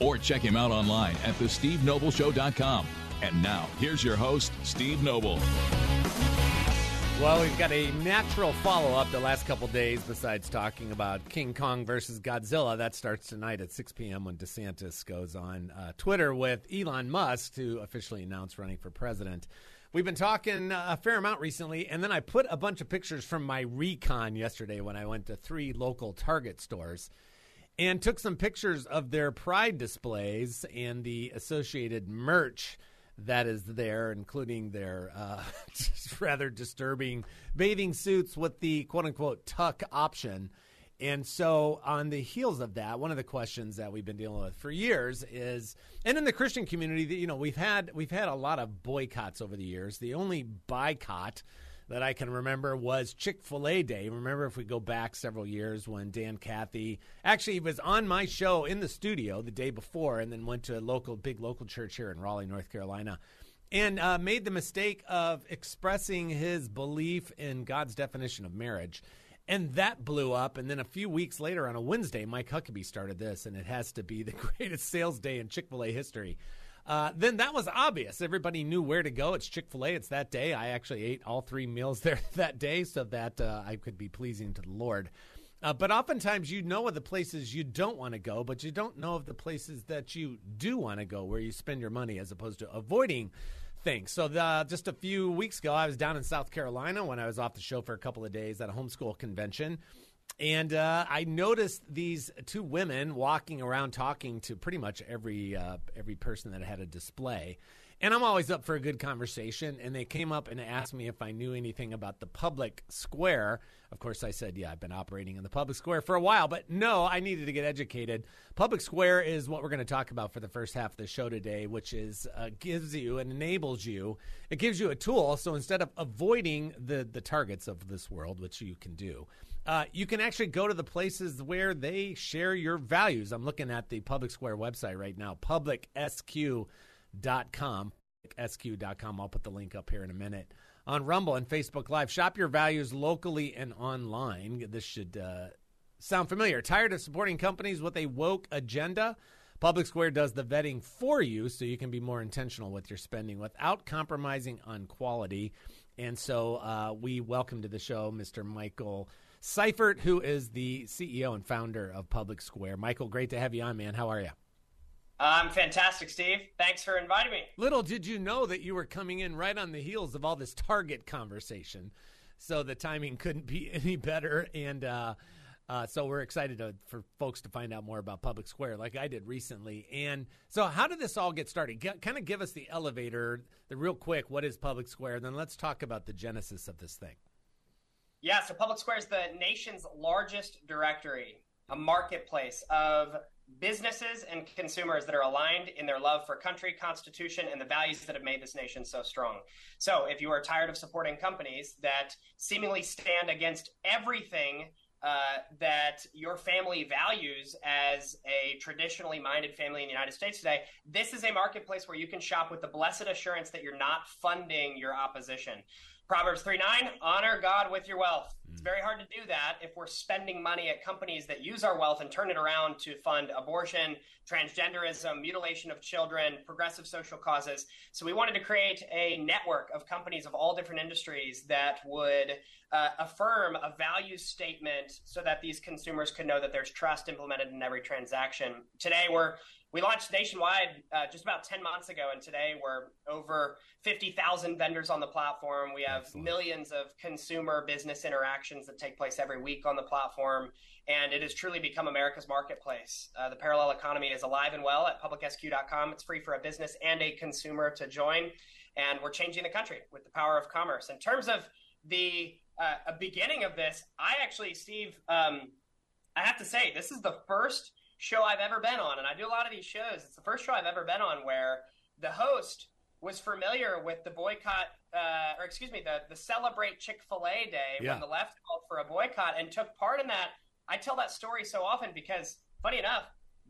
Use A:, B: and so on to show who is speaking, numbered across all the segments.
A: Or check him out online at thestevenobleshow.com. And now, here's your host, Steve Noble.
B: Well, we've got a natural follow up the last couple days besides talking about King Kong versus Godzilla. That starts tonight at 6 p.m. when DeSantis goes on uh, Twitter with Elon Musk to officially announce running for president. We've been talking a fair amount recently, and then I put a bunch of pictures from my recon yesterday when I went to three local Target stores and took some pictures of their pride displays and the associated merch that is there, including their uh, rather disturbing bathing suits with the quote unquote tuck option. And so, on the heels of that, one of the questions that we've been dealing with for years is, and in the Christian community, you know, we've had we've had a lot of boycotts over the years. The only boycott that I can remember was Chick fil A Day. Remember, if we go back several years when Dan Cathy actually was on my show in the studio the day before and then went to a local, big local church here in Raleigh, North Carolina, and uh, made the mistake of expressing his belief in God's definition of marriage. And that blew up. And then a few weeks later on a Wednesday, Mike Huckabee started this, and it has to be the greatest sales day in Chick fil A history. Uh, then that was obvious. Everybody knew where to go. It's Chick fil A. It's that day. I actually ate all three meals there that day so that uh, I could be pleasing to the Lord. Uh, but oftentimes you know of the places you don't want to go, but you don't know of the places that you do want to go where you spend your money as opposed to avoiding things. So the, just a few weeks ago, I was down in South Carolina when I was off the show for a couple of days at a homeschool convention. And uh, I noticed these two women walking around talking to pretty much every uh, every person that had a display. And I'm always up for a good conversation. And they came up and asked me if I knew anything about the public square. Of course, I said, yeah, I've been operating in the public square for a while, but no, I needed to get educated. Public square is what we're going to talk about for the first half of the show today, which is uh, gives you and enables you. It gives you a tool. So instead of avoiding the the targets of this world, which you can do, uh, you can actually go to the places where they share your values. I'm looking at the Public Square website right now, publicsq.com. SQ.com. I'll put the link up here in a minute. On Rumble and Facebook Live, shop your values locally and online. This should uh, sound familiar. Tired of supporting companies with a woke agenda? Public Square does the vetting for you so you can be more intentional with your spending without compromising on quality. And so uh, we welcome to the show Mr. Michael Seifert, who is the CEO and founder of Public Square. Michael, great to have you on, man. How are you?
C: I'm fantastic, Steve. Thanks for inviting me.
B: Little did you know that you were coming in right on the heels of all this Target conversation. So the timing couldn't be any better. And uh, uh, so we're excited to, for folks to find out more about Public Square, like I did recently. And so, how did this all get started? Get, kind of give us the elevator, the real quick. What is Public Square? And then let's talk about the genesis of this thing.
C: Yeah, so Public Square is the nation's largest directory, a marketplace of businesses and consumers that are aligned in their love for country, constitution, and the values that have made this nation so strong. So if you are tired of supporting companies that seemingly stand against everything uh, that your family values as a traditionally minded family in the United States today, this is a marketplace where you can shop with the blessed assurance that you're not funding your opposition. Proverbs 3 9, honor God with your wealth. It's very hard to do that if we're spending money at companies that use our wealth and turn it around to fund abortion, transgenderism, mutilation of children, progressive social causes. So we wanted to create a network of companies of all different industries that would uh, affirm a value statement so that these consumers could know that there's trust implemented in every transaction. Today, we're we launched nationwide uh, just about 10 months ago, and today we're over 50,000 vendors on the platform. We have Excellent. millions of consumer business interactions that take place every week on the platform, and it has truly become America's marketplace. Uh, the parallel economy is alive and well at publicsq.com. It's free for a business and a consumer to join, and we're changing the country with the power of commerce. In terms of the uh, beginning of this, I actually, Steve, um, I have to say, this is the first show I've ever been on, and I do a lot of these shows. It's the first show I've ever been on where the host was familiar with the boycott, uh, or excuse me, the the celebrate Chick Fil A Day
B: Yeah.
C: when the left called for a boycott and took part in that. I tell that story so often because, funny enough,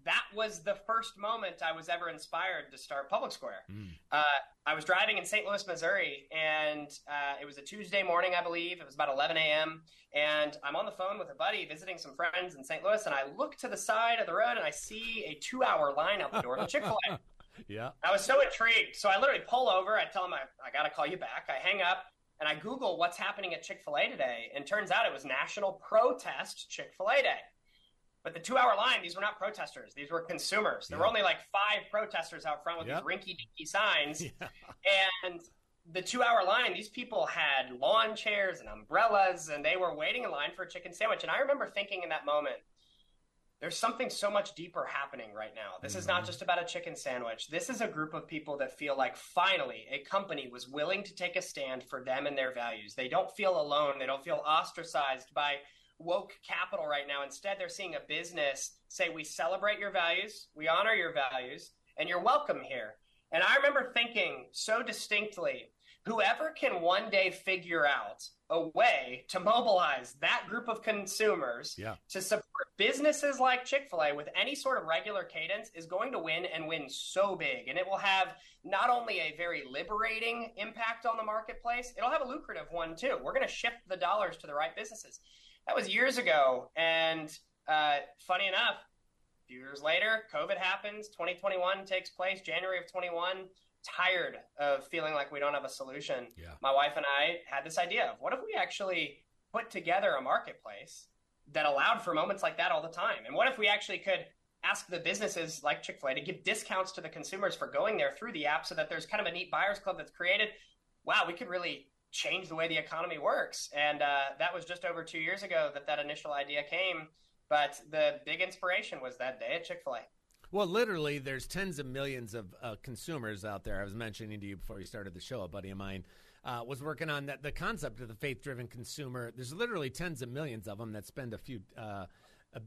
C: that was the first moment I was ever inspired to start Public Square. Uh, I was driving in St. Louis, Missouri, and uh, it was a Tuesday morning, I believe. It was about 11 a.m. And I'm on the phone with a buddy visiting some friends in St. Louis, and I look to the side of the road and I see a two hour line out the door to Chick fil A.
B: Yeah.
C: I was so intrigued. So I literally pull over. I tell him I, I got to call you back. I hang up and I Google what's happening at Chick fil A today. And turns out it was National Protest Chick fil A Day. But the two hour line, these were not protesters. These were consumers. There were only like five protesters out front with
B: Yep.
C: these rinky dinky signs.
B: Yeah.
C: And the two hour line, these people had lawn chairs and umbrellas, and they were waiting in line for a chicken sandwich. And I remember thinking in that moment, there's something so much deeper happening right now. This is not mm-hmm. just about a chicken sandwich. This is a group of people that feel like finally a company was willing to take a stand for them and their values. They don't feel alone, they don't feel ostracized by woke capital right now. Instead, they're seeing a business say, We celebrate your values, we honor your values, and you're welcome here. And I remember thinking so distinctly whoever can one day figure out a way to mobilize that group of consumers
B: Yeah.
C: to support businesses like Chick fil A with any sort of regular cadence is going to win and win so big. And it will have not only a very liberating impact on the marketplace, it'll have a lucrative one too. We're going to shift the dollars to the right businesses. That was years ago. And uh, funny enough, a few years later, COVID happens, 2021 takes place, January of 21. Tired of feeling like we don't have a solution.
B: Yeah.
C: My wife and I had this idea of what if we actually put together a marketplace that allowed for moments like that all the time? And what if we actually could ask the businesses like Chick fil A to give discounts to the consumers for going there through the app so that there's kind of a neat buyers club that's created? Wow, we could really change the way the economy works. And uh, that was just over two years ago that that initial idea came. But the big inspiration was that day at Chick fil A.
B: Well, literally, there's tens of millions of uh, consumers out there. I was mentioning to you before you started the show. A buddy of mine uh, was working on that the concept of the faith-driven consumer. There's literally tens of millions of them that spend a few uh,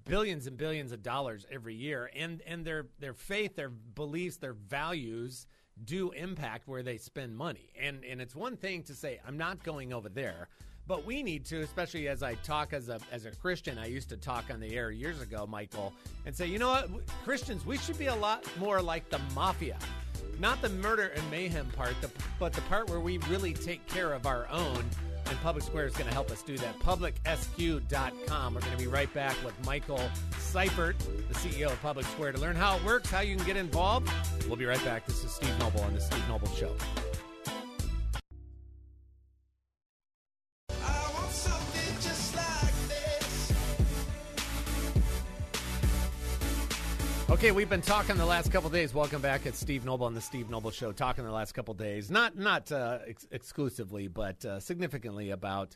B: billions and billions of dollars every year, and and their their faith, their beliefs, their values do impact where they spend money. And and it's one thing to say I'm not going over there. But we need to, especially as I talk as a as a Christian. I used to talk on the air years ago, Michael, and say, you know what, Christians, we should be a lot more like the mafia, not the murder and mayhem part, the, but the part where we really take care of our own. And Public Square is going to help us do that. PublicSQ.com. We're going to be right back with Michael Seifert, the CEO of Public Square, to learn how it works, how you can get involved. We'll be right back. This is Steve Noble on the Steve Noble Show. Okay, we've been talking the last couple days. Welcome back It's Steve Noble on the Steve Noble Show. Talking the last couple days, not not uh, ex- exclusively, but uh, significantly about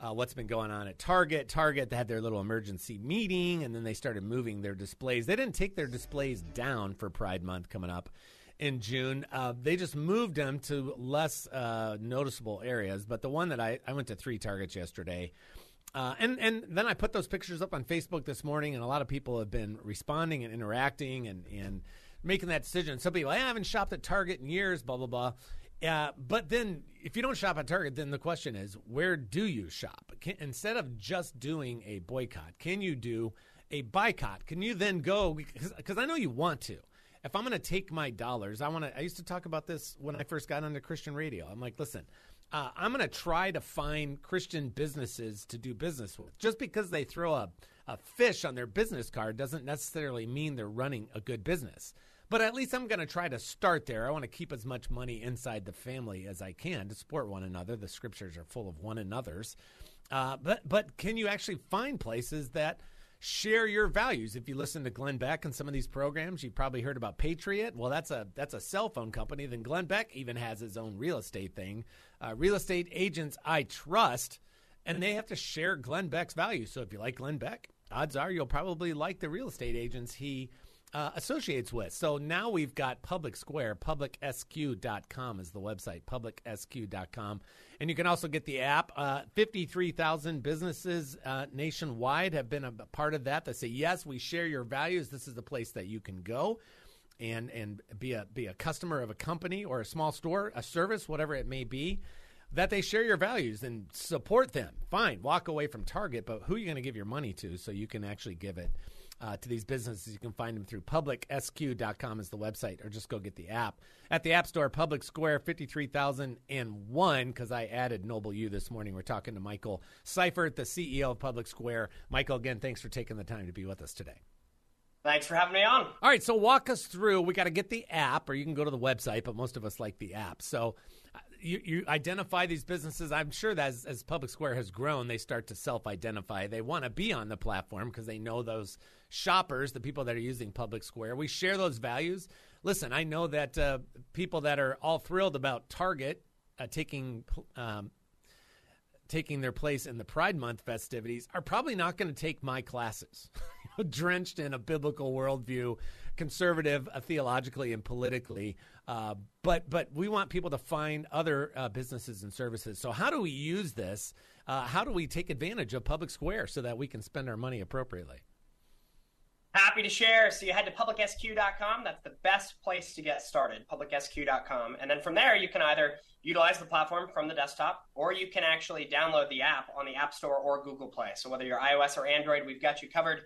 B: uh, what's been going on at Target. Target they had their little emergency meeting, and then they started moving their displays. They didn't take their displays down for Pride Month coming up in June. Uh, they just moved them to less uh, noticeable areas. But the one that I I went to three Targets yesterday. Uh, and and then I put those pictures up on Facebook this morning, and a lot of people have been responding and interacting and and making that decision. Some people, I haven't shopped at Target in years, blah blah blah. Uh, but then, if you don't shop at Target, then the question is, where do you shop? Can, instead of just doing a boycott, can you do a boycott? Can you then go? Because I know you want to. If I'm going to take my dollars, I want to. I used to talk about this when I first got onto Christian radio. I'm like, listen, uh, I'm going to try to find Christian businesses to do business with. Just because they throw a, a fish on their business card doesn't necessarily mean they're running a good business. But at least I'm going to try to start there. I want to keep as much money inside the family as I can to support one another. The scriptures are full of one another's. Uh, but but can you actually find places that share your values? If you listen to Glenn Beck and some of these programs, you've probably heard about Patriot. Well, that's a that's a cell phone company. Then Glenn Beck even has his own real estate thing. Uh, real estate agents I trust, and they have to share Glenn Beck's values. So if you like Glenn Beck, odds are you'll probably like the real estate agents he uh, associates with. So now we've got Public Square. PublicSQ.com is the website. PublicSQ.com, and you can also get the app. Uh, Fifty-three thousand businesses uh, nationwide have been a part of that. that say yes, we share your values. This is the place that you can go and and be a be a customer of a company or a small store, a service, whatever it may be, that they share your values and support them. Fine, walk away from Target, but who are you going to give your money to so you can actually give it uh, to these businesses? You can find them through publicsq.com is the website, or just go get the app at the App Store. Public Square fifty three thousand and one because I added Noble U this morning. We're talking to Michael Seifert, the CEO of Public Square. Michael, again, thanks for taking the time to be with us today.
C: Thanks for having me on.
B: All right, so walk us through. We got to get the app, or you can go to the website, but most of us like the app. So uh, you, you identify these businesses. I'm sure that as, as Public Square has grown, they start to self identify. They want to be on the platform because they know those shoppers, the people that are using Public Square. We share those values. Listen, I know that uh, people that are all thrilled about Target uh, taking. Um, taking their place in the Pride Month festivities are probably not going to take my classes. drenched in a biblical worldview, conservative uh, theologically and politically. Uh, but but we want people to find other uh, businesses and services. So how do we use this? Uh, how do we take advantage of Public Square so that we can spend our money appropriately?
C: Happy to share. So you head to publicsq.com. That's the best place to get started, publicsq.com. And then from there, you can either utilize the platform from the desktop or you can actually download the app on the App Store or Google Play. So whether you're iOS or Android, we've got you covered.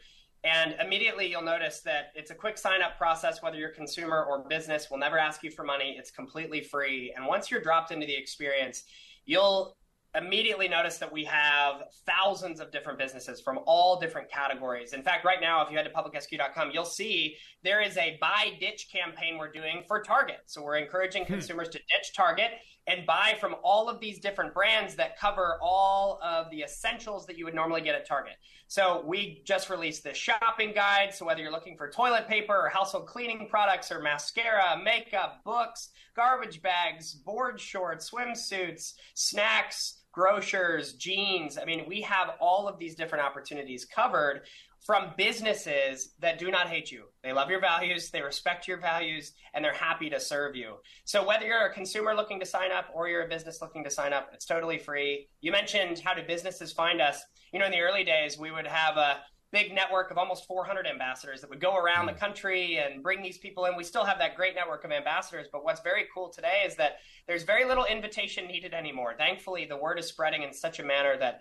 C: And immediately you'll notice that it's a quick sign up process, whether you're consumer or business. We'll never ask you for money. It's completely free. And once you're dropped into the experience, you'll immediately notice that we have thousands of different businesses from all different categories. In fact, right now, if you head to publicsq.com, you'll see there is a buy ditch campaign we're doing for Target. So we're encouraging hmm. consumers to ditch Target and buy from all of these different brands that cover all of the essentials that you would normally get at Target. So we just released this shopping guide. So whether you're looking for toilet paper or household cleaning products or mascara, makeup, books, garbage bags, board shorts, swimsuits, snacks, grocers, jeans. I mean, we have all of these different opportunities covered from businesses that do not hate you. They love your values, they respect your values, and they're happy to serve you. So, whether you're a consumer looking to sign up or you're a business looking to sign up, it's totally free. You mentioned how do businesses find us? You know, in the early days, we would have a big network of almost 400 ambassadors that would go around the mm. country and bring these people in. We still have that great network of ambassadors, but what's very cool today is that there's very little invitation needed anymore. Thankfully, the word is spreading in such a manner that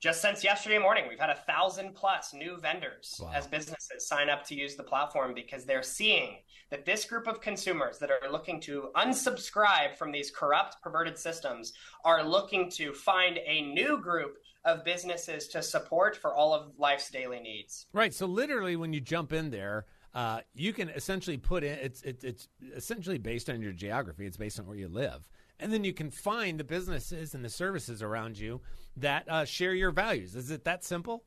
C: just since yesterday morning, we've had a thousand plus new vendors wow. as businesses sign up to use the platform because they're seeing that this group of consumers that are looking to unsubscribe from these corrupt, perverted systems are looking to find a new group of businesses to support for all of life's daily needs.
B: Right. So, literally, when you jump in there, uh, you can essentially put in it's, it, it's essentially based on your geography, it's based on where you live and then you can find the businesses and the services around you that uh, share your values. Is it that simple?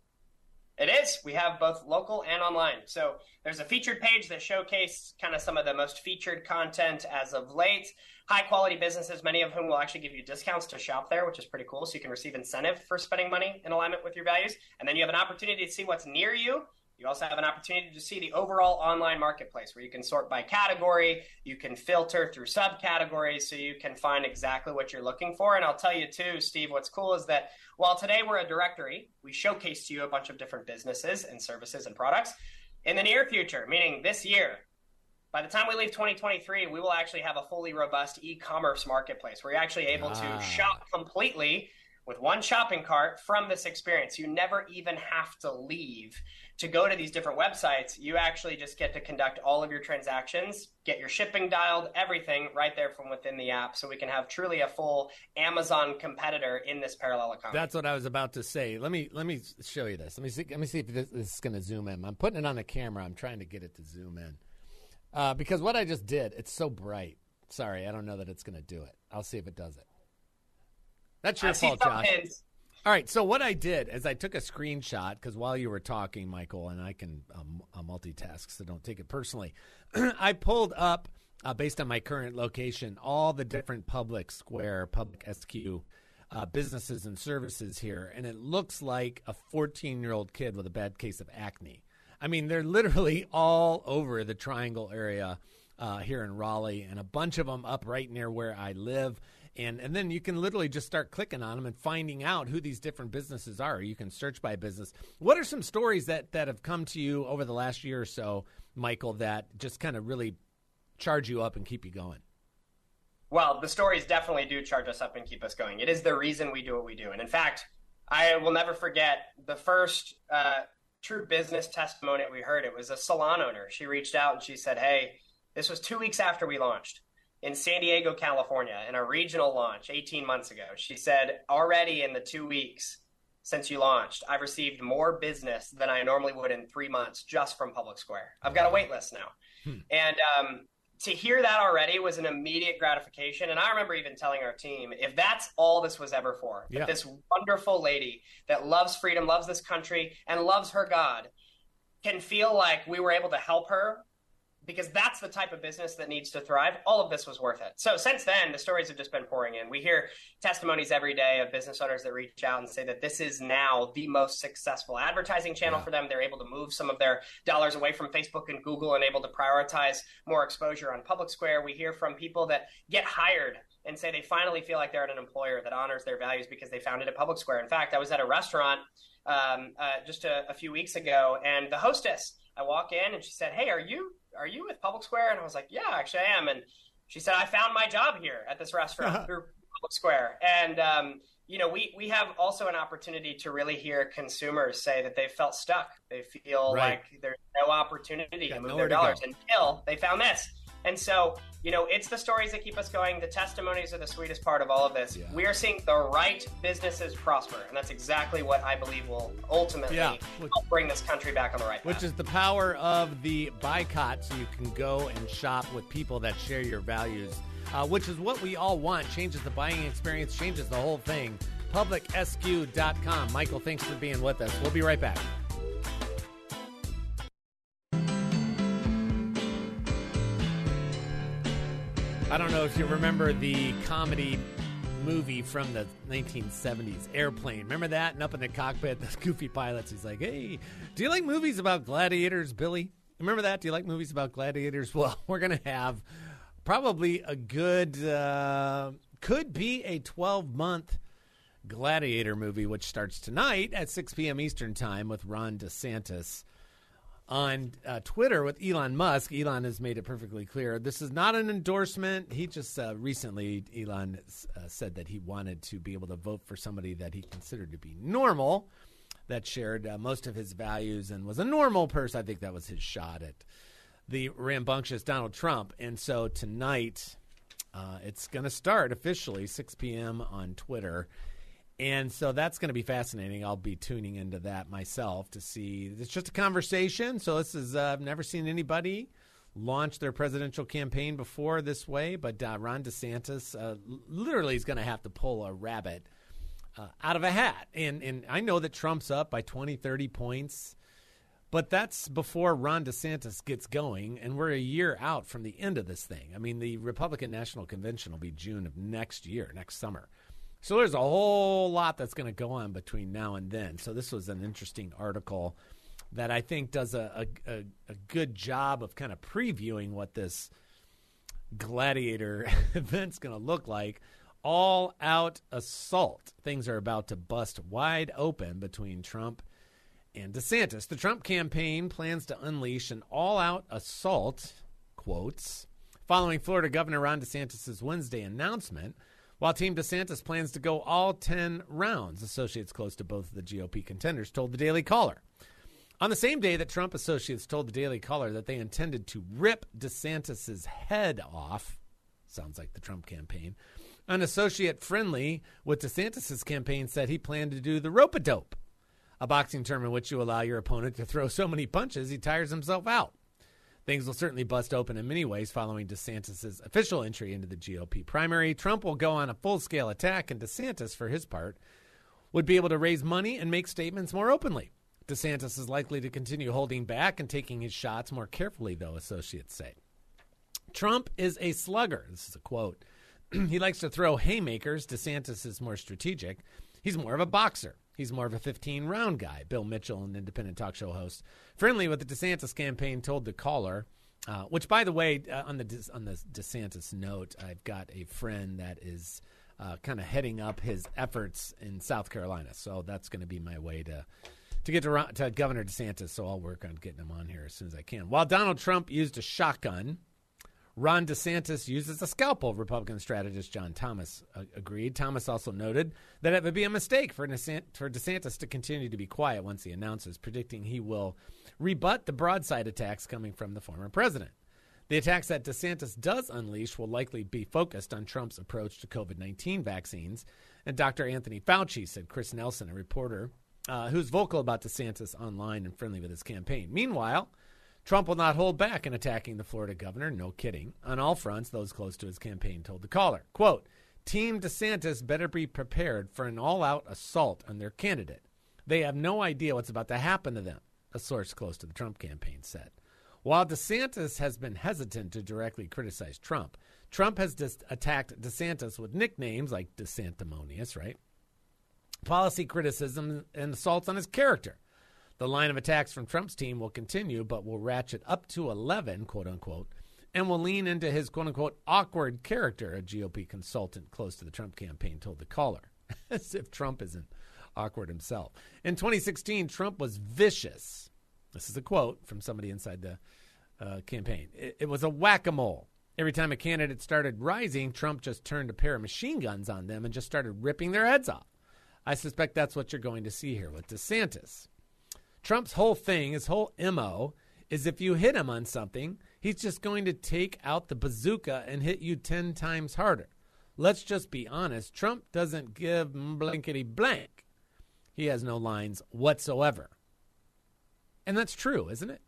C: It is. We have both local and online. So there's a featured page that showcases kind of some of the most featured content as of late. High quality businesses, many of whom will actually give you discounts to shop there, which is pretty cool. So you can receive incentive for spending money in alignment with your values. And then you have an opportunity to see what's near you you also have an opportunity to see the overall online marketplace where you can sort by category, you can filter through subcategories so you can find exactly what you're looking for. And I'll tell you too, Steve, what's cool is that while today we're a directory, we showcase to you a bunch of different businesses and services and products. In the near future, meaning this year, by the time we leave 2023, we will actually have a fully robust e-commerce marketplace where you're actually able to shop completely with one shopping cart from this experience. You never even have to leave to go to these different websites, you actually just get to conduct all of your transactions, get your shipping dialed, everything right there from within the app. So we can have truly a full Amazon competitor in this parallel economy.
B: That's what I was about to say. Let me let me show you this. Let me see. Let me see if this, this is going to zoom in. I'm putting it on the camera. I'm trying to get it to zoom in uh, because what I just did, it's so bright. Sorry, I don't know that it's going to do it. I'll see if it does it. That's your I fault, Josh. All right. So what I did is I took a screenshot because while you were talking, Michael, and I can um, uh, multitask, so don't take it personally. I pulled up, uh, based on my current location, all the different public square, public SQ uh, businesses and services here, and it looks like a 14 year old kid with a bad case of acne. I mean, they're literally all over the Triangle area uh, here in Raleigh, and a bunch of them up right near where I live. And, and then you can literally just start clicking on them and finding out who these different businesses are. You can search by business. What are some stories that, that have come to you over the last year or so, Michael, that just kind of really charge you up and keep you going?
C: Well, the stories definitely do charge us up and keep us going. It is the reason we do what we do. And in fact, I will never forget the first uh, true business testimony we heard. It was a salon owner. She reached out and she said, Hey, this was two weeks after we launched in San Diego, California, in a regional launch 18 months ago. She said, Already in the two weeks since you launched, I've received more business than I normally would in three months just from Public Square. I've got a wait list now. And um, to hear that already was an immediate gratification. And I remember even telling our team, if that's all this was ever for,
B: Yeah.
C: that this wonderful lady that loves freedom, loves this country, and loves her God can feel like we were able to help her because that's the type of business that needs to thrive. All of this was worth it. So since then, the stories have just been pouring in. We hear testimonies every day of business owners that reach out and say that this is now the most successful advertising channel
B: Yeah.
C: for them. They're able to move some of their dollars away from Facebook and Google and able to prioritize more exposure on Public Square. We hear from people that get hired and say they finally feel like they're at an employer that honors their values because they found it at Public Square. In fact, I was at a restaurant um, uh, just a, a few weeks ago, and the hostess, I walk in and she said, "Hey, are you are you with Public Square?" And I was like, "Yeah, actually, I am." And she said, "I found my job here at this restaurant through Public Square." And um, you know, we we have also an opportunity to really hear consumers say that they felt stuck. They feel
B: Right.
C: like there's no opportunity
B: Got
C: to move their dollars until they found this. And so, you know, it's the stories that keep us going. The testimonies are the sweetest part of all of this.
B: Yeah.
C: We are seeing the right businesses prosper, and that's exactly what I believe will ultimately
B: Yeah.
C: help bring this country back on the right path.
B: Which is the power of the boycott, so you can go and shop with people that share your values, uh, which is what we all want. Changes the buying experience, changes the whole thing. PublicSQ.com. Michael, thanks for being with us. We'll be right back. I don't know if you remember the comedy movie from the 1970s, Airplane. Remember that? And up in the cockpit, the goofy pilots, he's like, hey, do you like movies about gladiators, Billy? Remember that? Do you like movies about gladiators? Well, we're going to have probably a good, uh, could be a 12 month gladiator movie, which starts tonight at 6 p.m. Eastern Time with Ron DeSantis on uh, Twitter with Elon Musk. Elon has made it perfectly clear this is not an endorsement. He just uh, recently, Elon uh, said that he wanted to be able to vote for somebody that he considered to be normal, that shared uh, most of his values and was a normal person. I think that was his shot at the rambunctious Donald Trump. And so tonight, uh, it's going to start officially 6 p.m. on Twitter. And so that's going to be fascinating. I'll be tuning into that myself to see. It's just a conversation. So this is, uh, I've never seen anybody launch their presidential campaign before this way, but uh, Ron DeSantis uh, literally is going to have to pull a rabbit uh, out of a hat. And, and I know that Trump's up by 20, 30 points. But that's before Ron DeSantis gets going, and we're a year out from the end of this thing. I mean, the Republican National Convention will be June of next year, next summer. So there's a whole lot that's going to go on between now and then. So this was an interesting article that I think does a, a, a, a good job of kind of previewing what this gladiator event's going to look like. All out assault. Things are about to bust wide open between Trump and DeSantis. The Trump campaign plans to unleash an all out assault, quotes, following Florida Governor Ron DeSantis' Wednesday announcement, while Team DeSantis plans to go all 10 rounds. Associates close to both of the GOP contenders told the Daily Caller. On the same day that Trump associates told the Daily Caller that they intended to rip DeSantis' head off, sounds like the Trump campaign, an associate friendly with DeSantis' campaign said he planned to do the rope a dope, a boxing term in which you allow your opponent to throw so many punches he tires himself out. Things will certainly bust open in many ways following DeSantis' official entry into the GOP primary. Trump will go on a full scale attack, and DeSantis, for his part, would be able to raise money and make statements more openly. DeSantis is likely to continue holding back and taking his shots more carefully, though, associates say. Trump is a slugger. This is a quote. he likes to throw haymakers. DeSantis is more strategic. He's more of a boxer. He's more of a 15 round guy. Bill Mitchell, an independent talk show host, friendly with the DeSantis campaign, told the caller. Uh, which, by the way, uh, on the De- on the DeSantis note, I've got a friend that is uh, kind of heading up his efforts in South Carolina, so that's going to be my way to to get to, to Governor DeSantis. So I'll work on getting him on here as soon as I can. While Donald Trump used a shotgun, Ron DeSantis uses a scalpel. Republican strategist John Thomas uh, agreed. Thomas also noted that it would be a mistake for, DeSant- for DeSantis to continue to be quiet once he announces, predicting he will rebut the broadside attacks coming from the former president. The attacks that DeSantis does unleash will likely be focused on Trump's approach to COVID 19 vaccines. And Dr. Anthony Fauci said Chris Nelson, a reporter uh, who's vocal about DeSantis online and friendly with his campaign. Meanwhile, Trump will not hold back in attacking the Florida governor. No kidding. On all fronts, those close to his campaign told the caller, quote, Team DeSantis better be prepared for an all out assault on their candidate. They have no idea what's about to happen to them, a source close to the Trump campaign said. While DeSantis has been hesitant to directly criticize Trump, Trump has dis- attacked DeSantis with nicknames like DeSanctimonious, right? Policy criticism and assaults on his character. The line of attacks from Trump's team will continue, but will ratchet up to 11, quote unquote, and will lean into his quote unquote awkward character, a GOP consultant close to the Trump campaign told the caller, as if Trump isn't awkward himself. In 2016, Trump was vicious. This is a quote from somebody inside the uh, campaign. It, it was a whack a mole. Every time a candidate started rising, Trump just turned a pair of machine guns on them and just started ripping their heads off. I suspect that's what you're going to see here with DeSantis. Trump's whole thing, his whole MO, is if you hit him on something, he's just going to take out the bazooka and hit you 10 times harder. Let's just be honest Trump doesn't give blankety blank. He has no lines whatsoever. And that's true, isn't it?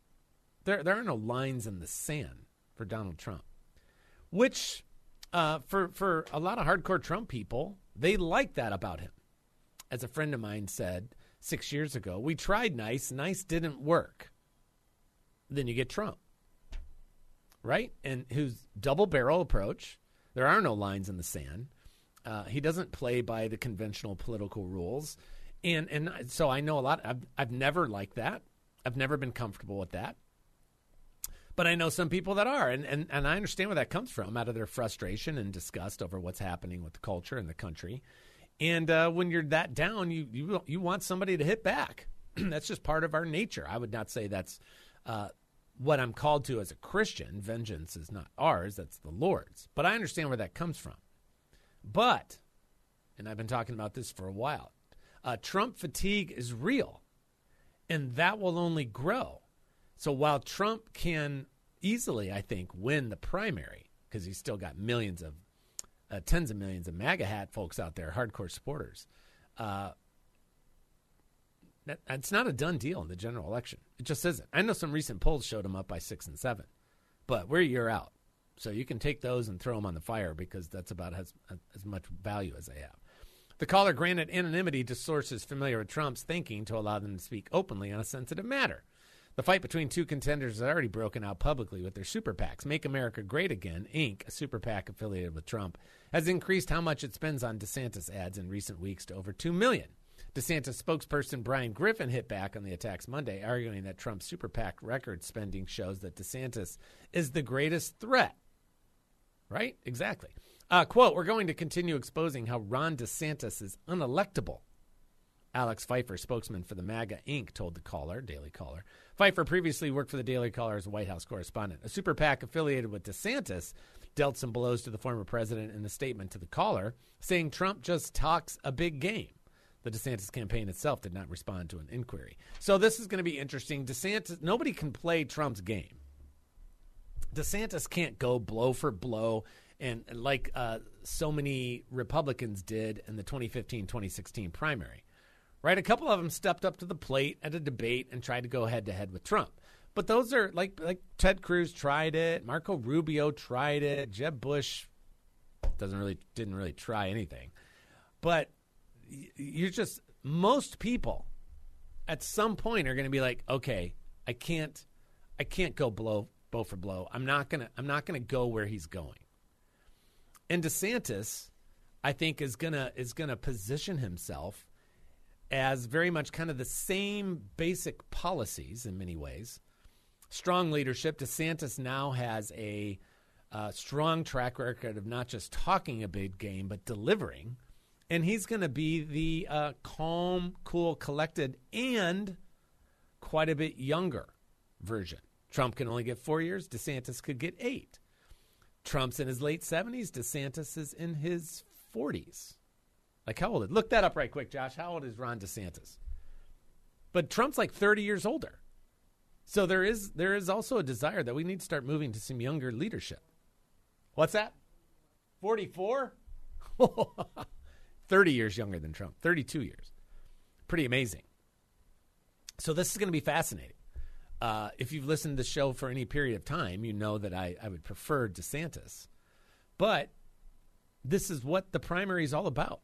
B: There, there are no lines in the sand for Donald Trump, which uh, for, for a lot of hardcore Trump people, they like that about him. As a friend of mine said six years ago, we tried nice, nice didn't work. Then you get Trump, right? And whose double barrel approach, there are no lines in the sand. Uh, he doesn't play by the conventional political rules. And, and so I know a lot. I've, I've never liked that. I've never been comfortable with that. But I know some people that are, and, and, and I understand where that comes from out of their frustration and disgust over what's happening with the culture and the country. And uh, when you're that down, you, you, you want somebody to hit back. that's just part of our nature. I would not say that's uh, what I'm called to as a Christian. Vengeance is not ours, that's the Lord's. But I understand where that comes from. But, and I've been talking about this for a while, uh, Trump fatigue is real, and that will only grow. So while Trump can easily, I think, win the primary, because he's still got millions of, uh, tens of millions of MAGA hat folks out there, hardcore supporters, uh, that, that's not a done deal in the general election. It just isn't. I know some recent polls showed him up by six and seven, but we're a year out. So you can take those and throw them on the fire because that's about as, as much value as they have. The caller granted anonymity to sources familiar with Trump's thinking to allow them to speak openly on a sensitive matter. The fight between two contenders has already broken out publicly with their super PACs. Make America Great Again, Inc., a super PAC affiliated with Trump, has increased how much it spends on DeSantis ads in recent weeks to over 2 million. DeSantis spokesperson Bryan Griffin hit back on the attacks Monday, arguing that Trump's super PAC record spending shows that DeSantis is the greatest threat. Right? Exactly. Uh, quote, we're going to continue exposing how Ron DeSantis is unelectable. Alex Pfeiffer, spokesman for the MAGA Inc., told the caller, Daily Caller. Pfeiffer previously worked for the Daily Caller as a White House correspondent. A super PAC affiliated with DeSantis dealt some blows to the former president in a statement to the caller, saying Trump just talks a big game. The DeSantis campaign itself did not respond to an inquiry. So this is going to be interesting. DeSantis, nobody can play Trump's game. DeSantis can't go blow for blow and like uh, so many Republicans did in the 2015 2016 primary. Right? A couple of them stepped up to the plate at a debate and tried to go head to head with Trump. But those are like like Ted Cruz tried it, Marco Rubio tried it, Jeb Bush doesn't really didn't really try anything. But you're just most people at some point are going to be like, okay, I can't, I can't go blow blow for blow. I'm not gonna, I'm not gonna go where he's going. And DeSantis, I think, is gonna is gonna position himself as very much kind of the same basic policies in many ways. Strong leadership. DeSantis now has a uh, strong track record of not just talking a big game, but delivering. And he's going to be the uh, calm, cool, collected, and quite a bit younger version. Trump can only get four years, DeSantis could get eight. Trump's in his late 70s, DeSantis is in his 40s. Like, how old? Look that up right quick, Josh. How old is Ron DeSantis? But Trump's like 30 years older. So there is there is also a desire that we need to start moving to some younger leadership. What's that? 44? 30 years younger than Trump, 32 years. Pretty amazing. So this is going to be fascinating. Uh, if you've listened to the show for any period of time, you know that I, I would prefer DeSantis. But this is what the primary is all about.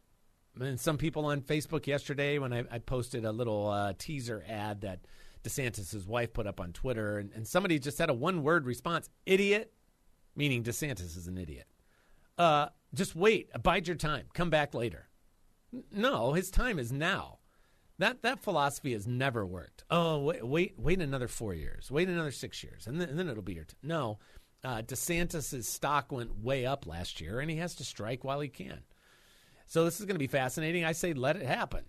B: And some people on Facebook yesterday, when I, I posted a little uh, teaser ad that DeSantis' wife put up on Twitter, and, and somebody just had a one word response idiot, meaning DeSantis is an idiot. Uh, just wait, bide your time, come back later. N- No, his time is now. That that philosophy has never worked. Oh, wait, wait, wait another four years, wait another six years, and then, and then it'll be your time. No, uh, DeSantis' stock went way up last year, and he has to strike while he can. So this is going to be fascinating. I say let it happen.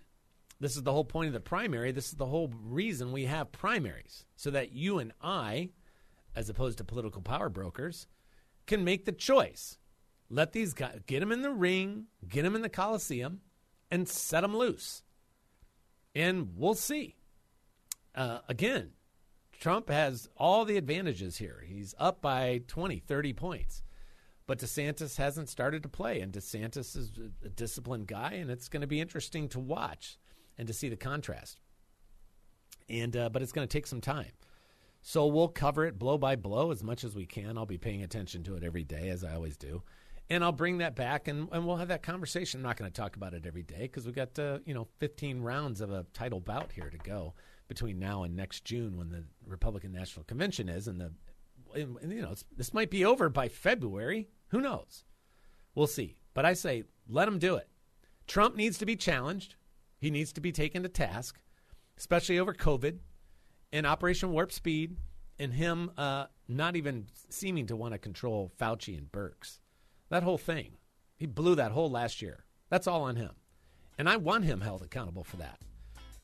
B: This is the whole point of the primary. This is the whole reason we have primaries, so that you and I, as opposed to political power brokers, can make the choice. Let these guys get them in the ring, get them in the Coliseum, and set them loose. And we'll see. Uh, again, Trump has all the advantages here. He's up by 20, 30 points. But DeSantis hasn't started to play, and DeSantis is a disciplined guy, and it's going to be interesting to watch and to see the contrast. And uh, but it's going to take some time, so we'll cover it blow by blow as much as we can. I'll be paying attention to it every day, as I always do, and I'll bring that back, and, and we'll have that conversation. I'm not going to talk about it every day because we've got uh, you know 15 rounds of a title bout here to go between now and next June when the Republican National Convention is, and the and, you know, this might be over by February. Who knows? We'll see. But I say, let him do it. Trump needs to be challenged. He needs to be taken to task, especially over COVID and Operation Warp Speed and him uh, not even seeming to want to control Fauci and Birx. That whole thing. He blew that whole last year. That's all on him. And I want him held accountable for that.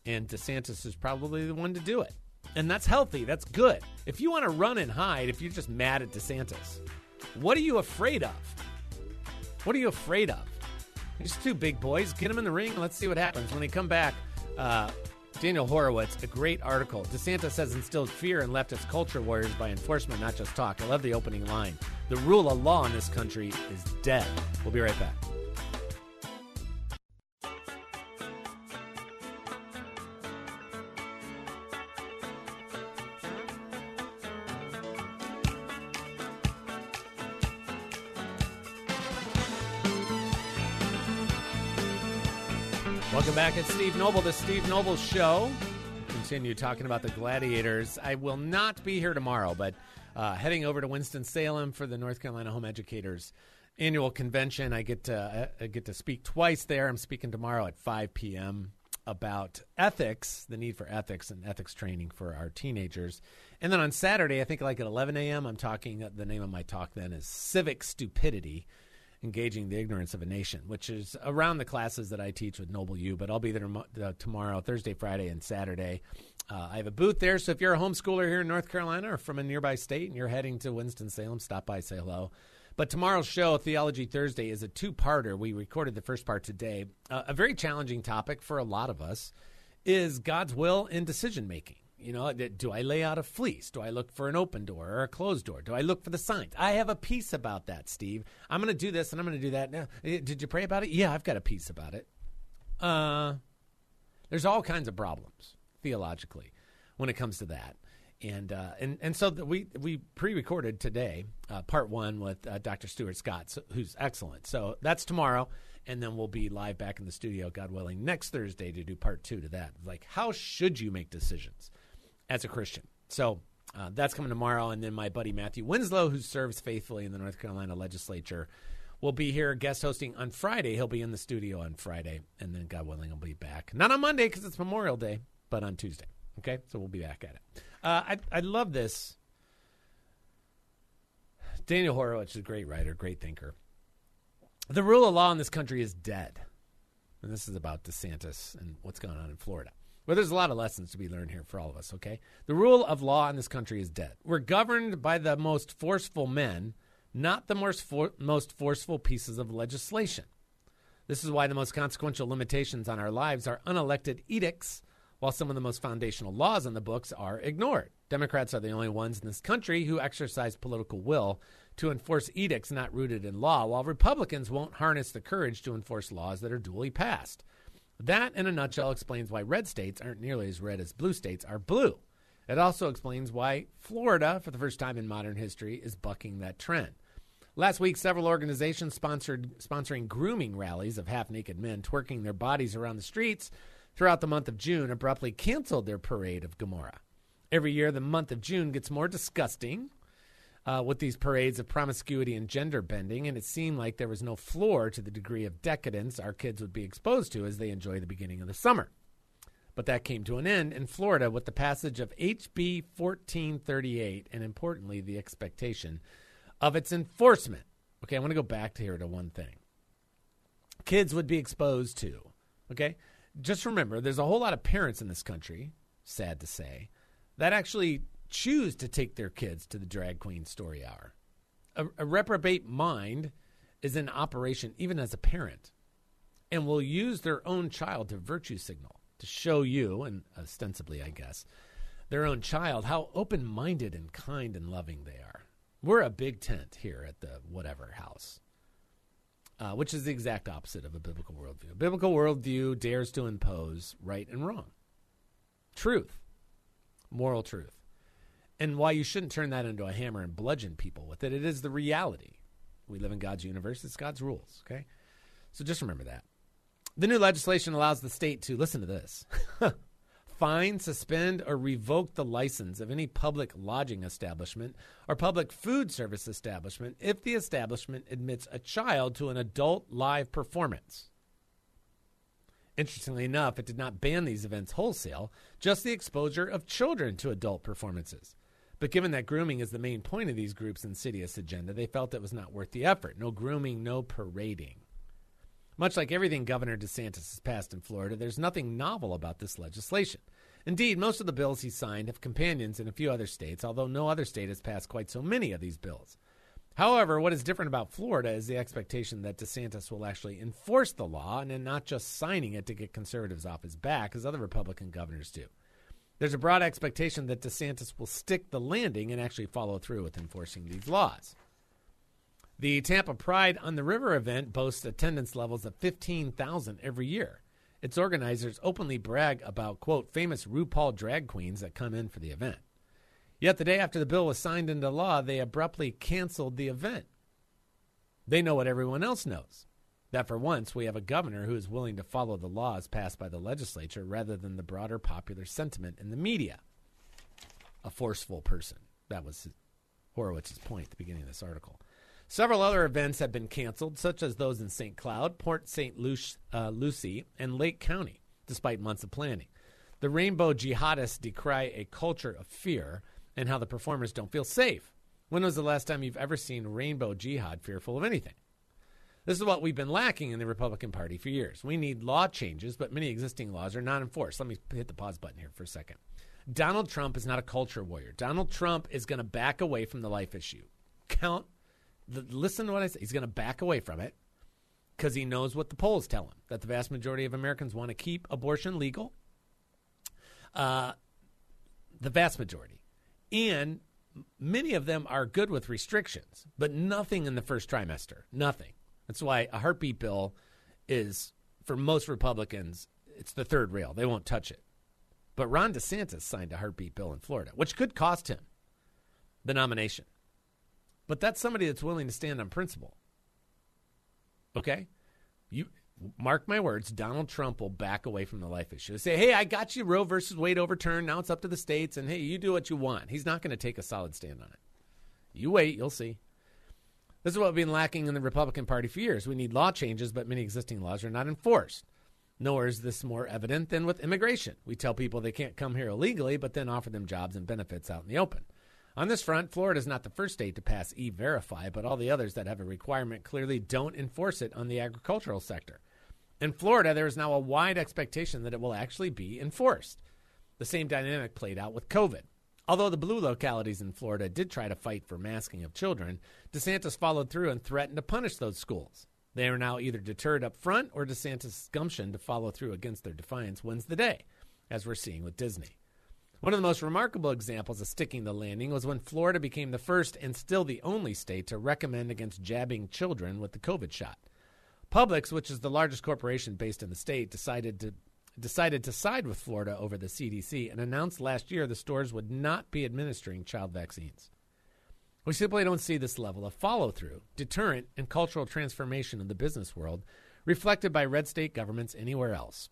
B: And DeSantis is probably the one to do it. And that's healthy. That's good. If you want to run and hide, if you're just mad at DeSantis, what are you afraid of? What are you afraid of? These two big boys. Get them in the ring. and Let's see what happens when they come back. Uh, Daniel Horowitz, a great article. DeSantis has instilled fear in leftist culture warriors by enforcement, not just talk. I love the opening line. The rule of law in this country is dead. We'll be right back. Back. It's Steve Noble, the Steve Noble Show. Continue talking about the Gladiators. I will not be here tomorrow, but uh, heading over to Winston Salem for the North Carolina Home Educators annual convention. I get to I get to speak twice there. I'm speaking tomorrow at 5 p.m. about ethics, the need for ethics and ethics training for our teenagers. And then on Saturday, I think like at 11 a.m., I'm talking. The name of my talk then is civic stupidity engaging the ignorance of a nation, which is around the classes that I teach with Noble U. But I'll be there uh, tomorrow, Thursday, Friday, and Saturday. Uh, I have a booth there, so if you're a homeschooler here in North Carolina or from a nearby state and you're heading to Winston Salem, stop by, say hello. But tomorrow's show, Theology Thursday, is a two-parter. We recorded the first part today. Uh, a very challenging topic for a lot of us is God's will in decision making. You know, do I lay out a fleece? Do I look for an open door or a closed door? Do I look for the signs? I have a piece about that, Steve. I'm going to do this and I'm going to do that. Now, eh, did you pray about it? Yeah, I've got a piece about it. Uh, there's all kinds of problems theologically when it comes to that. And uh, and and so we we pre-recorded today uh, part one with uh, Dr. Stuart Scott, so, who's excellent. So that's tomorrow, and then we'll be live back in the studio, God willing, next Thursday to do part two to that. Like, how should you make decisions as a Christian? So uh, that's coming tomorrow, and then my buddy Matthew Winslow, who serves faithfully in the North Carolina legislature, will be here guest hosting on Friday. He'll be in the studio on Friday, and then God willing, he'll be back. Not on Monday because it's Memorial Day, but on Tuesday. Okay, so we'll be back at it. Uh, I I love this. Daniel Horowitz is a great writer, great thinker. The rule of law in this country is dead. And this is about DeSantis and what's going on in Florida. Well, there's a lot of lessons to be learned here for all of us, okay? The rule of law in this country is dead. We're governed by the most forceful men, not the most, for- most forceful pieces of legislation. This is why the most consequential limitations on our lives are unelected edicts, while some of the most foundational laws on the books are ignored. Democrats are the only ones in this country who exercise political will to enforce edicts not rooted in law, while Republicans won't harness the courage to enforce laws that are duly passed. That, in a nutshell, explains why red states aren't nearly as red as blue states are blue. It also explains why Florida, for the first time in modern history, is bucking that trend. Last week, several organizations sponsored sponsoring grooming rallies of half-naked men twerking their bodies around the streets throughout the month of June abruptly canceled their parade of Gomorrah. Every year, the month of June gets more disgusting uh, with these parades of promiscuity and gender bending, and it seemed like there was no floor to the degree of decadence our kids would be exposed to as they enjoy the beginning of the summer. But that came to an end in Florida with the passage of HB 1438, and importantly, the expectation of its enforcement. Okay, I want to go back to here to one thing. Kids would be exposed to. Okay, just remember, there's a whole lot of parents in this country, sad to say, that actually choose to take their kids to the drag queen story hour. A, a reprobate mind is in operation even as a parent and will use their own child to virtue signal to show you, and ostensibly, I guess, their own child how open minded and kind and loving they are. We're a big tent here at the whatever house, uh, which is the exact opposite of a biblical worldview. A biblical worldview dares to impose right and wrong, truth, moral truth. And why you shouldn't turn that into a hammer and bludgeon people with it. It is the reality. We live in God's universe, it's God's rules, okay? So just remember that. The new legislation allows the state to listen to this fine, suspend, or revoke the license of any public lodging establishment or public food service establishment if the establishment admits a child to an adult live performance. Interestingly enough, it did not ban these events wholesale, just the exposure of children to adult performances. But given that grooming is the main point of these groups' insidious agenda, they felt it was not worth the effort. No grooming, no parading. Much like everything Governor DeSantis has passed in Florida, there's nothing novel about this legislation. Indeed, most of the bills he signed have companions in a few other states, although no other state has passed quite so many of these bills. However, what is different about Florida is the expectation that DeSantis will actually enforce the law and not just signing it to get conservatives off his back, as other Republican governors do. There's a broad expectation that DeSantis will stick the landing and actually follow through with enforcing these laws. The Tampa Pride on the River event boasts attendance levels of 15,000 every year. Its organizers openly brag about, quote, famous RuPaul drag queens that come in for the event. Yet the day after the bill was signed into law, they abruptly canceled the event. They know what everyone else knows that for once we have a governor who is willing to follow the laws passed by the legislature rather than the broader popular sentiment in the media. A forceful person. That was Horowitz's point at the beginning of this article. Several other events have been canceled, such as those in St. Cloud, Port St. Uh, Lucie, and Lake County, despite months of planning. The rainbow jihadists decry a culture of fear and how the performers don't feel safe. When was the last time you've ever seen rainbow jihad fearful of anything? This is what we've been lacking in the Republican Party for years. We need law changes, but many existing laws are not enforced. Let me hit the pause button here for a second. Donald Trump is not a culture warrior. Donald Trump is going to back away from the life issue. Count, listen to what I say. He's going to back away from it because he knows what the polls tell him that the vast majority of Americans want to keep abortion legal. Uh, the vast majority. And many of them are good with restrictions, but nothing in the first trimester. Nothing. That's why a heartbeat bill is, for most Republicans, it's the third rail. They won't touch it. But Ron DeSantis signed a heartbeat bill in Florida, which could cost him the nomination. But that's somebody that's willing to stand on principle. Okay? You mark my words, Donald Trump will back away from the life issue. Say, hey, I got you Roe versus Wade overturned. Now it's up to the states, and hey, you do what you want. He's not going to take a solid stand on it. You wait, you'll see. This is what we've been lacking in the Republican Party for years. We need law changes, but many existing laws are not enforced. Nor is this more evident than with immigration. We tell people they can't come here illegally, but then offer them jobs and benefits out in the open. On this front, Florida is not the first state to pass e verify, but all the others that have a requirement clearly don't enforce it on the agricultural sector. In Florida, there is now a wide expectation that it will actually be enforced. The same dynamic played out with COVID. Although the blue localities in Florida did try to fight for masking of children, DeSantis followed through and threatened to punish those schools. They are now either deterred up front or DeSantis' gumption to follow through against their defiance wins the day, as we're seeing with Disney. One of the most remarkable examples of sticking the landing was when Florida became the first and still the only state to recommend against jabbing children with the COVID shot. Publix, which is the largest corporation based in the state, decided to decided to side with Florida over the CDC and announced last year the stores would not be administering child vaccines. We simply don't see this level of follow through, deterrent, and cultural transformation in the business world reflected by red state governments anywhere else.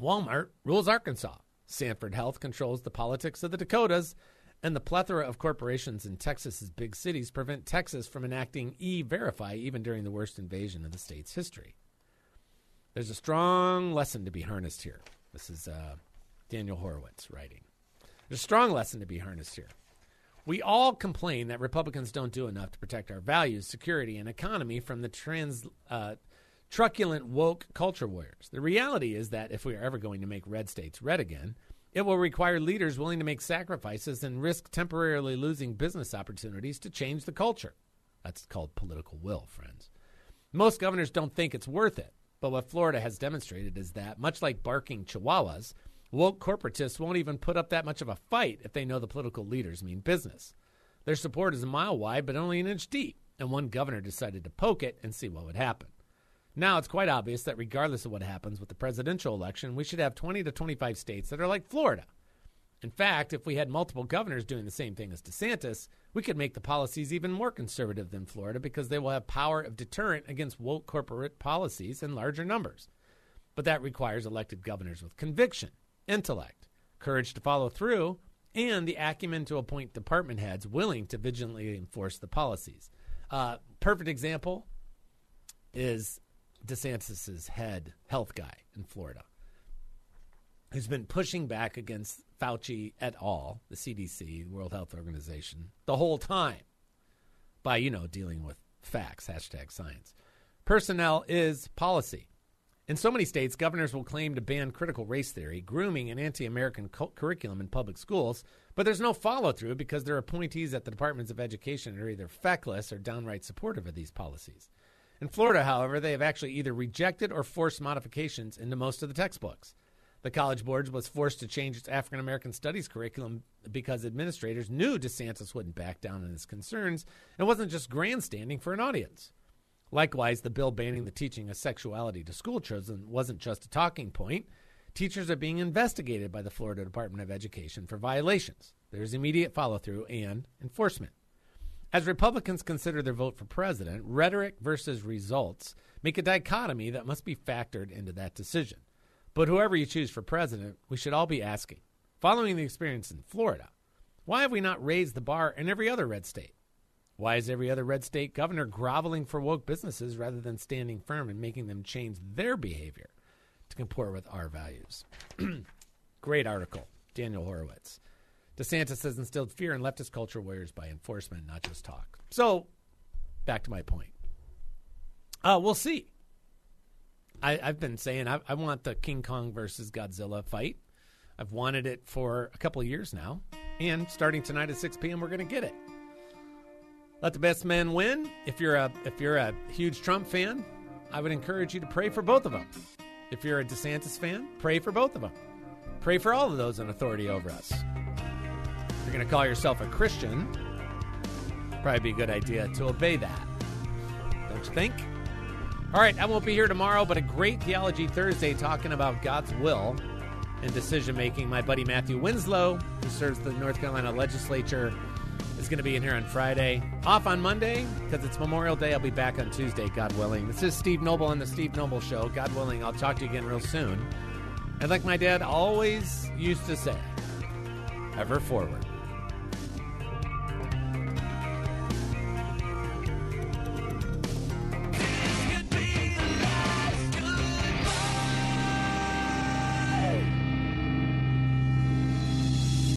B: Walmart rules Arkansas. Sanford Health controls the politics of the Dakotas, and the plethora of corporations in Texas's big cities prevent Texas from enacting e verify even during the worst invasion of the state's history. There's a strong lesson to be harnessed here. This is uh, Daniel Horowitz writing. There's a strong lesson to be harnessed here. We all complain that Republicans don't do enough to protect our values, security, and economy from the trans, uh, truculent woke culture warriors. The reality is that if we are ever going to make red states red again, it will require leaders willing to make sacrifices and risk temporarily losing business opportunities to change the culture. That's called political will, friends. Most governors don't think it's worth it. But what Florida has demonstrated is that, much like barking chihuahuas, woke corporatists won't even put up that much of a fight if they know the political leaders mean business. Their support is a mile wide, but only an inch deep, and one governor decided to poke it and see what would happen. Now it's quite obvious that regardless of what happens with the presidential election, we should have 20 to 25 states that are like Florida. In fact, if we had multiple governors doing the same thing as DeSantis, we could make the policies even more conservative than Florida because they will have power of deterrent against woke corporate policies in larger numbers. But that requires elected governors with conviction, intellect, courage to follow through, and the acumen to appoint department heads willing to vigilantly enforce the policies. Uh, perfect example is DeSantis's head health guy in Florida, who's been pushing back against Fauci et al., the CDC, World Health Organization, the whole time by, you know, dealing with facts, hashtag science. Personnel is policy. In so many states, governors will claim to ban critical race theory, grooming, and anti American cu- curriculum in public schools, but there's no follow through because their appointees at the Departments of Education are either feckless or downright supportive of these policies. In Florida, however, they have actually either rejected or forced modifications into most of the textbooks. The College Board was forced to change its African American Studies curriculum because administrators knew DeSantis wouldn't back down on his concerns and wasn't just grandstanding for an audience. Likewise, the bill banning the teaching of sexuality to school children wasn't just a talking point. Teachers are being investigated by the Florida Department of Education for violations. There's immediate follow through and enforcement. As Republicans consider their vote for president, rhetoric versus results make a dichotomy that must be factored into that decision. But whoever you choose for president, we should all be asking, following the experience in Florida, why have we not raised the bar in every other red state? Why is every other red state governor groveling for woke businesses rather than standing firm and making them change their behavior to comport with our values? Great article, Daniel Horowitz. DeSantis has instilled fear in leftist culture warriors by enforcement, not just talk. So, back to my point. Uh, we'll see. I, I've been saying I, I want the King Kong versus Godzilla fight. I've wanted it for a couple of years now. And starting tonight at 6 p.m., we're going to get it. Let the best man win. If you're a if you're a huge Trump fan, I would encourage you to pray for both of them. If you're a DeSantis fan, pray for both of them. Pray for all of those in authority over us. If you're going to call yourself a Christian, probably be a good idea to obey that. Don't you think? All right, I won't be here tomorrow, but a great Theology Thursday talking about God's will and decision making. My buddy Matthew Winslow, who serves the North Carolina legislature, is going to be in here on Friday. Off on Monday because it's Memorial Day. I'll be back on Tuesday, God willing. This is Steve Noble on the Steve Noble Show. God willing, I'll talk to you again real soon. And like my dad always used to say, ever forward.